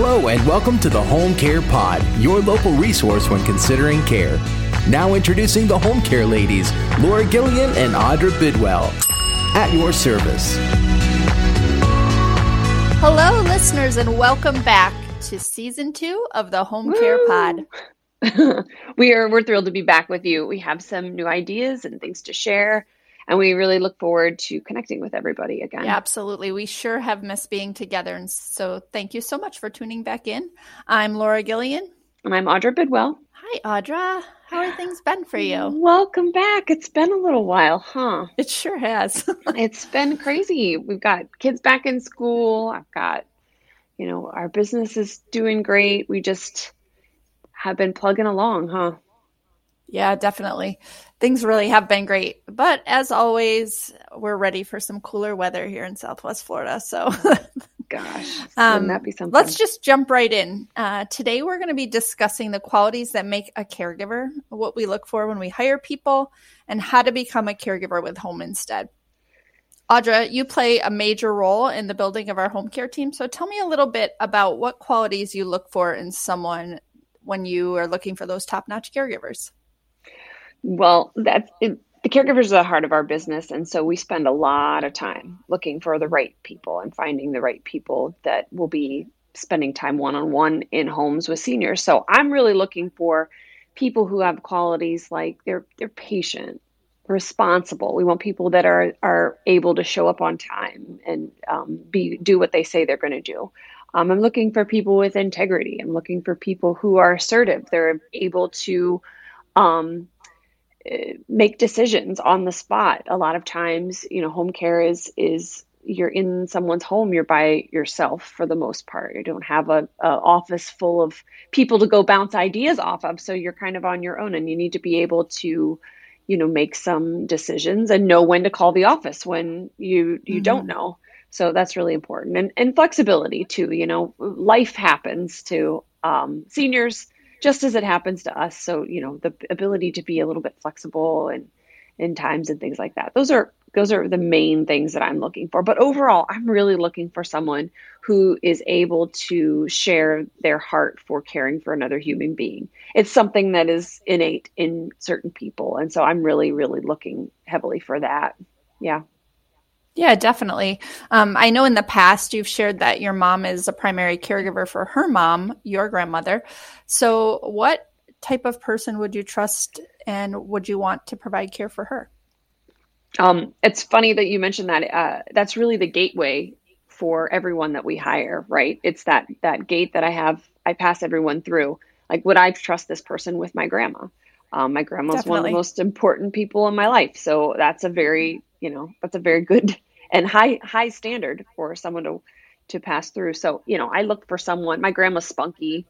Hello, and welcome to the Home Care Pod, your local resource when considering care. Now introducing the home care ladies, Laura Gillian and Audra Bidwell. At your service. Hello, listeners, and welcome back to season two of the Home Woo! Care Pod. we are we're thrilled to be back with you. We have some new ideas and things to share and we really look forward to connecting with everybody again. Yeah, absolutely. We sure have missed being together. And so thank you so much for tuning back in. I'm Laura Gillian. And I'm Audra Bidwell. Hi, Audra. How are things been for you? Welcome back. It's been a little while, huh? It sure has. it's been crazy. We've got kids back in school. I've got, you know, our business is doing great. We just have been plugging along, huh? Yeah, definitely. Things really have been great. But as always, we're ready for some cooler weather here in Southwest Florida. So, gosh, um, that be something? Let's just jump right in. Uh, today, we're going to be discussing the qualities that make a caregiver, what we look for when we hire people, and how to become a caregiver with Home Instead. Audra, you play a major role in the building of our home care team. So, tell me a little bit about what qualities you look for in someone when you are looking for those top notch caregivers. Well, that's it, the caregivers are the heart of our business. And so we spend a lot of time looking for the right people and finding the right people that will be spending time one on one in homes with seniors. So I'm really looking for people who have qualities like they're they're patient, responsible. We want people that are are able to show up on time and um, be do what they say they're going to do. Um, I'm looking for people with integrity. I'm looking for people who are assertive. They're able to um, make decisions on the spot. A lot of times, you know, home care is is you're in someone's home, you're by yourself for the most part. You don't have a, a, office full of people to go bounce ideas off of, so you're kind of on your own, and you need to be able to, you know, make some decisions and know when to call the office when you you mm-hmm. don't know. So that's really important, and and flexibility too. You know, life happens to um, seniors just as it happens to us. So, you know, the ability to be a little bit flexible and in times and things like that. Those are those are the main things that I'm looking for. But overall, I'm really looking for someone who is able to share their heart for caring for another human being. It's something that is innate in certain people. And so I'm really, really looking heavily for that. Yeah. Yeah, definitely. Um, I know in the past you've shared that your mom is a primary caregiver for her mom, your grandmother. So, what type of person would you trust and would you want to provide care for her? Um, it's funny that you mentioned that. Uh, that's really the gateway for everyone that we hire, right? It's that that gate that I have. I pass everyone through. Like, would I trust this person with my grandma? Um, my grandma's Definitely. one of the most important people in my life, so that's a very, you know, that's a very good and high high standard for someone to to pass through. So, you know, I look for someone, my grandma's spunky.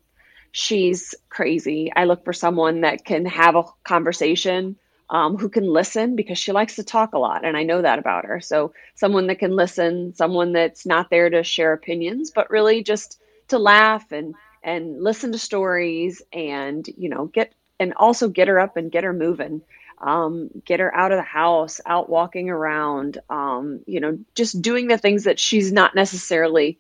She's crazy. I look for someone that can have a conversation, um, who can listen because she likes to talk a lot. And I know that about her. So, someone that can listen, someone that's not there to share opinions, but really just to laugh and, and listen to stories and, you know, get, and also get her up and get her moving um, get her out of the house, out walking around, um, you know, just doing the things that she's not necessarily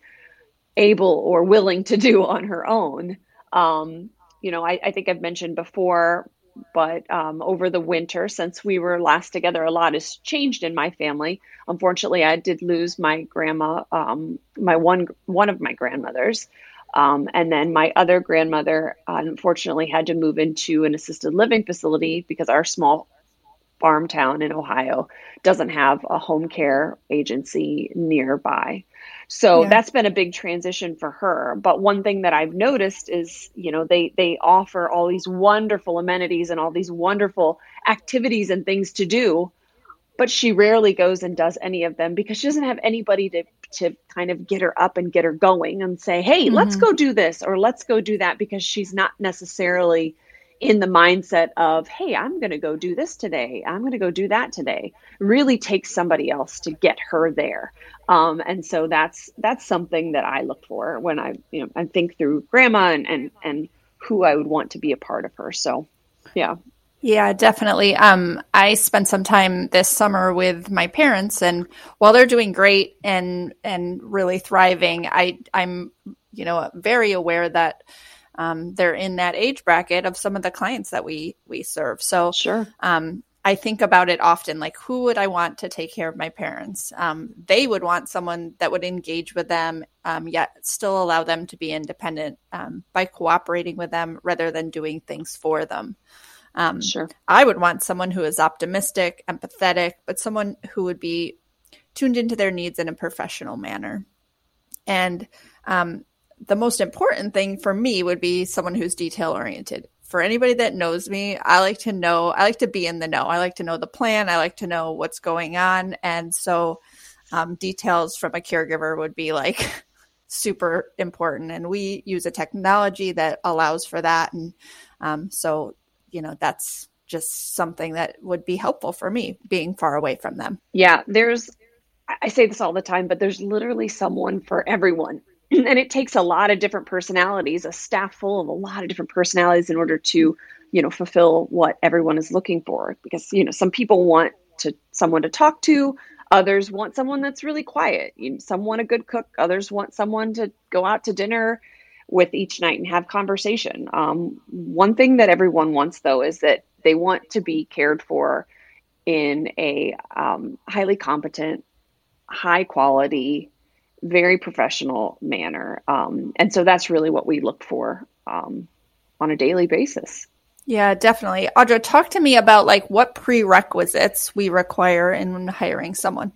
able or willing to do on her own. Um, you know, I, I, think I've mentioned before, but um, over the winter, since we were last together, a lot has changed in my family. Unfortunately, I did lose my grandma, um, my one one of my grandmothers. Um, and then my other grandmother, uh, unfortunately, had to move into an assisted living facility because our small farm town in Ohio doesn't have a home care agency nearby. So yeah. that's been a big transition for her. But one thing that I've noticed is, you know, they they offer all these wonderful amenities and all these wonderful activities and things to do, but she rarely goes and does any of them because she doesn't have anybody to to kind of get her up and get her going and say, "Hey, mm-hmm. let's go do this or let's go do that" because she's not necessarily in the mindset of, "Hey, I'm going to go do this today. I'm going to go do that today." Really takes somebody else to get her there. Um, and so that's that's something that I look for when I you know I think through grandma and and and who I would want to be a part of her. So, yeah. Yeah, definitely. Um, I spent some time this summer with my parents, and while they're doing great and and really thriving, I I'm you know, very aware that um, they're in that age bracket of some of the clients that we we serve. So sure. Um, I think about it often like, who would I want to take care of my parents? Um, they would want someone that would engage with them, um, yet still allow them to be independent um, by cooperating with them rather than doing things for them. Um, sure. I would want someone who is optimistic, empathetic, but someone who would be tuned into their needs in a professional manner. And um, the most important thing for me would be someone who's detail oriented. For anybody that knows me, I like to know, I like to be in the know. I like to know the plan. I like to know what's going on. And so, um, details from a caregiver would be like super important. And we use a technology that allows for that. And um, so, you know, that's just something that would be helpful for me being far away from them. Yeah, there's, I say this all the time, but there's literally someone for everyone and it takes a lot of different personalities, a staff full of a lot of different personalities in order to, you know, fulfill what everyone is looking for. Because, you know, some people want to someone to talk to, others want someone that's really quiet. You know, some want a good cook, others want someone to go out to dinner with each night and have conversation. Um, one thing that everyone wants though is that they want to be cared for in a um, highly competent, high quality very professional manner. Um, and so that's really what we look for um, on a daily basis. Yeah, definitely. Audra, talk to me about like what prerequisites we require in hiring someone.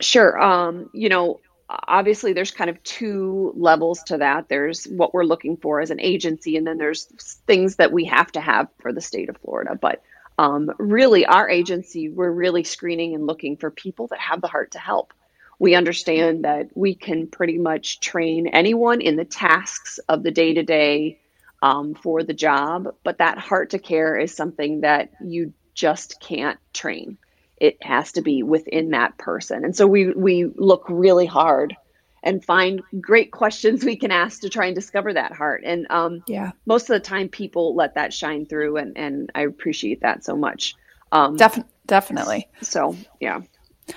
Sure. Um, you know, obviously there's kind of two levels to that. There's what we're looking for as an agency, and then there's things that we have to have for the state of Florida. But um, really, our agency, we're really screening and looking for people that have the heart to help we understand that we can pretty much train anyone in the tasks of the day to day for the job, but that heart to care is something that you just can't train. It has to be within that person. And so we, we look really hard and find great questions we can ask to try and discover that heart. And um, yeah, most of the time people let that shine through, and, and I appreciate that so much. Um, Def- definitely. So, yeah.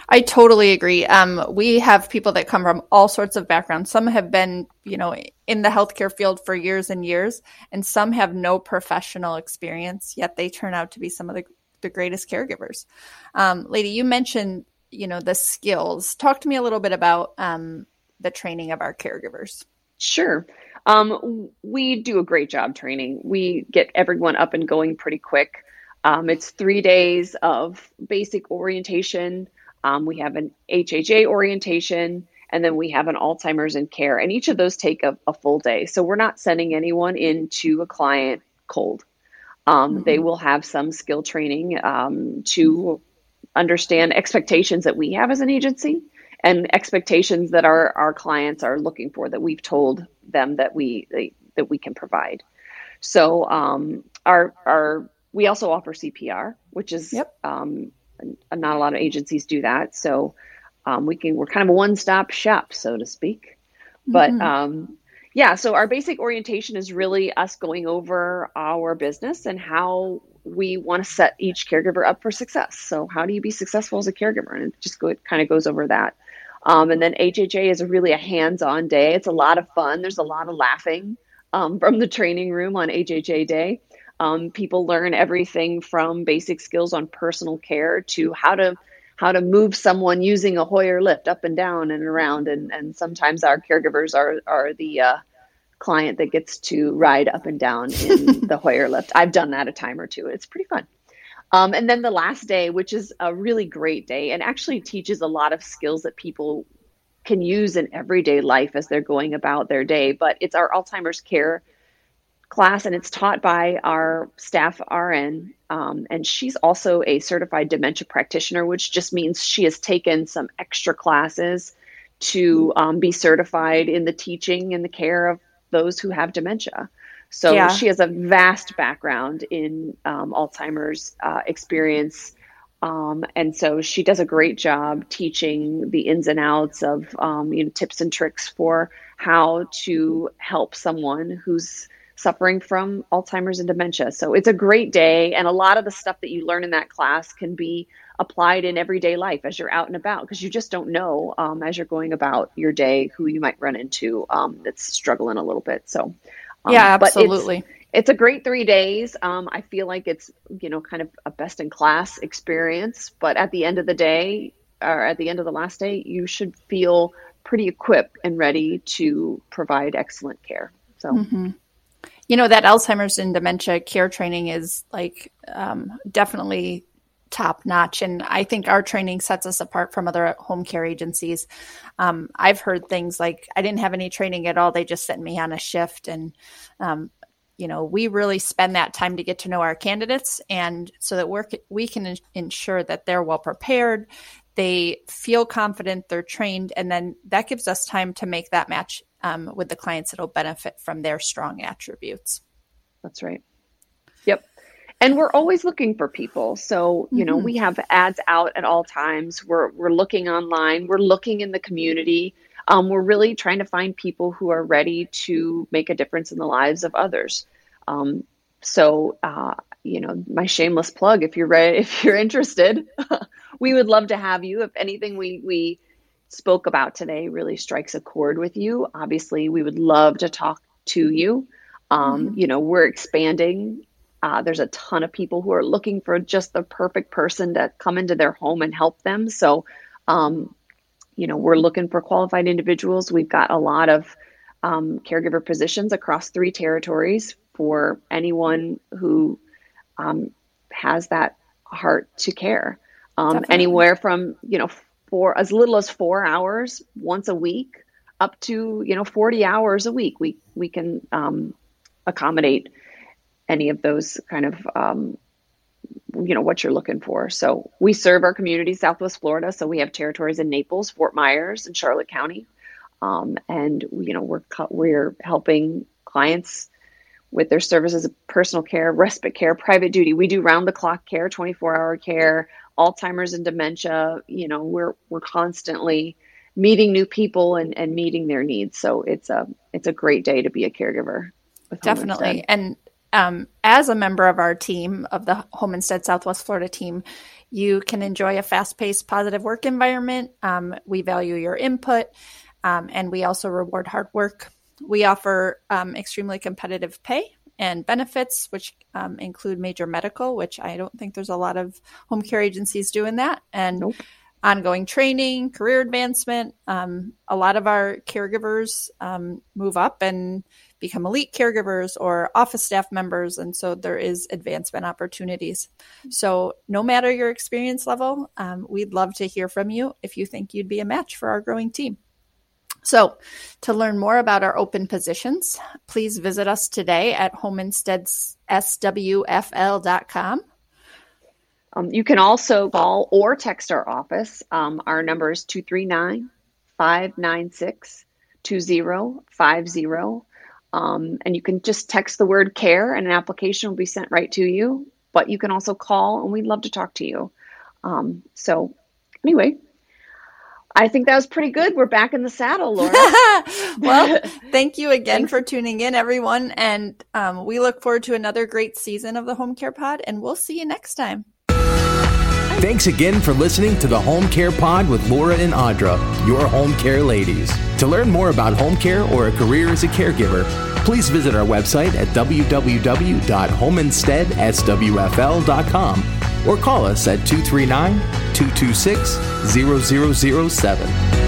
I totally agree. Um, we have people that come from all sorts of backgrounds. Some have been, you know, in the healthcare field for years and years, and some have no professional experience, yet they turn out to be some of the, the greatest caregivers. Um, Lady, you mentioned, you know, the skills. Talk to me a little bit about um, the training of our caregivers. Sure. Um, we do a great job training. We get everyone up and going pretty quick. Um, it's three days of basic orientation um, we have an HHA orientation, and then we have an Alzheimer's and care. And each of those take a, a full day. So we're not sending anyone into a client cold. Um, mm-hmm. They will have some skill training um, to understand expectations that we have as an agency and expectations that our, our clients are looking for that we've told them that we they, that we can provide. So um, our our we also offer CPR, which is yep. um, not a lot of agencies do that. So um, we can we're kind of a one stop shop, so to speak. But mm-hmm. Yeah, so our basic orientation is really us going over our business and how we want to set each caregiver up for success. So how do you be successful as a caregiver? And it just go, it kind of goes over that. Um, and then HHA is really a hands-on day. It's a lot of fun. There's a lot of laughing um, from the training room on HHA day. Um, people learn everything from basic skills on personal care to how to how to move someone using a Hoyer lift up and down and around. And, and sometimes our caregivers are are the uh, client that gets to ride up and down in the Hoyer lift. I've done that a time or two. It's pretty fun. Um, and then the last day, which is a really great day and actually teaches a lot of skills that people can use in everyday life as they're going about their day. But it's our Alzheimer's care class and it's taught by our staff RN. Um, and she's also a certified dementia practitioner, which just means she has taken some extra classes to um, be certified in the teaching and the care of those who have dementia. So yeah. she has a vast background in um, Alzheimer's uh, experience. Um, and so she does a great job teaching the ins and outs of um, you know tips and tricks for how to help someone who's suffering from Alzheimer's and dementia. So it's a great day. And a lot of the stuff that you learn in that class can be applied in everyday life as you're out and about because you just don't know um, as you're going about your day who you might run into um, that's struggling a little bit. So, um, yeah, absolutely. It's, a great three days. Um, I feel like it's you know kind of a best in class experience, but at the end of the day, or at the end of the last day, you should feel pretty equipped and ready to provide excellent care. So. Mm-hmm you know that alzheimer's and dementia care training is like um, definitely top notch. And i think our training sets us apart from other home care agencies. Um, i've heard things like i didn't have any training at all. They just sent me on a shift. And um, you know we really spend that time to get to know our candidates and so that we're, we can ensure that they're well prepared they feel confident they're trained and then that gives us time to make that match um, with the clients that'll benefit from their strong attributes. That's right. Yep. And we're always looking for people. So, you mm-hmm. know, we have ads out at all times. We're, we're looking online, we're looking in the community. Um, we're really trying to find people who are ready to make a difference in the lives of others. Um, so, uh, you know, my shameless plug, if you're ready, if you're interested, we would love to have you. If anything, we, we, spoke about today really strikes a chord with you, obviously we would love to talk to you. Um, mm-hmm. You know, we're expanding. Uh, there's a ton of people who are looking for just the perfect person to come into their home and help them. So, um, you know, we're looking for qualified individuals. We've got a lot of um, caregiver positions across three territories for anyone who um, has that heart to care. Um, anywhere from you know for as little as four hours once a week up to you know 40 hours a week. We we can um, accommodate any of those kind of um, you know what you're looking for. So we serve our community southwest florida. So we have territories in naples fort myers and charlotte county. Um, and you know we're we're helping clients with their services of personal care respite care private duty we do round the clock care 24 hour care Alzheimer's and dementia, you know, we're we're constantly meeting new people and, and meeting their needs. So it's a it's a great day to be a caregiver. Definitely. And um, as a member of our team of the Home Instead Southwest Florida team, you can enjoy a fast paced, positive work environment. Um, we value your input, um, and we also reward hard work. We offer um, extremely competitive pay and benefits, which um, include major medical, which I don't think there's a lot of home care agencies doing that, and nope. ongoing training, career advancement. Um, a lot of our caregivers um, move up and become elite caregivers or office staff members, and so there is advancement opportunities. So, no matter your experience level, um, we'd love to hear from you if you think you'd be a match for our growing team. So, to learn more about our open positions, please visit us today at homeinsteadswfl.com. Um, you can also call or text our office. Um, our number is 239 596 2050. Um, and you can just text the word care and an application will be sent right to you. But you can also call and we'd love to talk to you. Um, so, anyway, I think that was pretty good. We're back in the saddle, Laura. well, thank you again for tuning in, everyone. And um, we look forward to another great season of the Home Care Pod, and we'll see you next time. Thanks again for listening to the Home Care Pod with Laura and Audra, your home care ladies. To learn more about home care or a career as a caregiver, please visit our website at www.homeinsteadswfl.com or call us at 239 226 0007.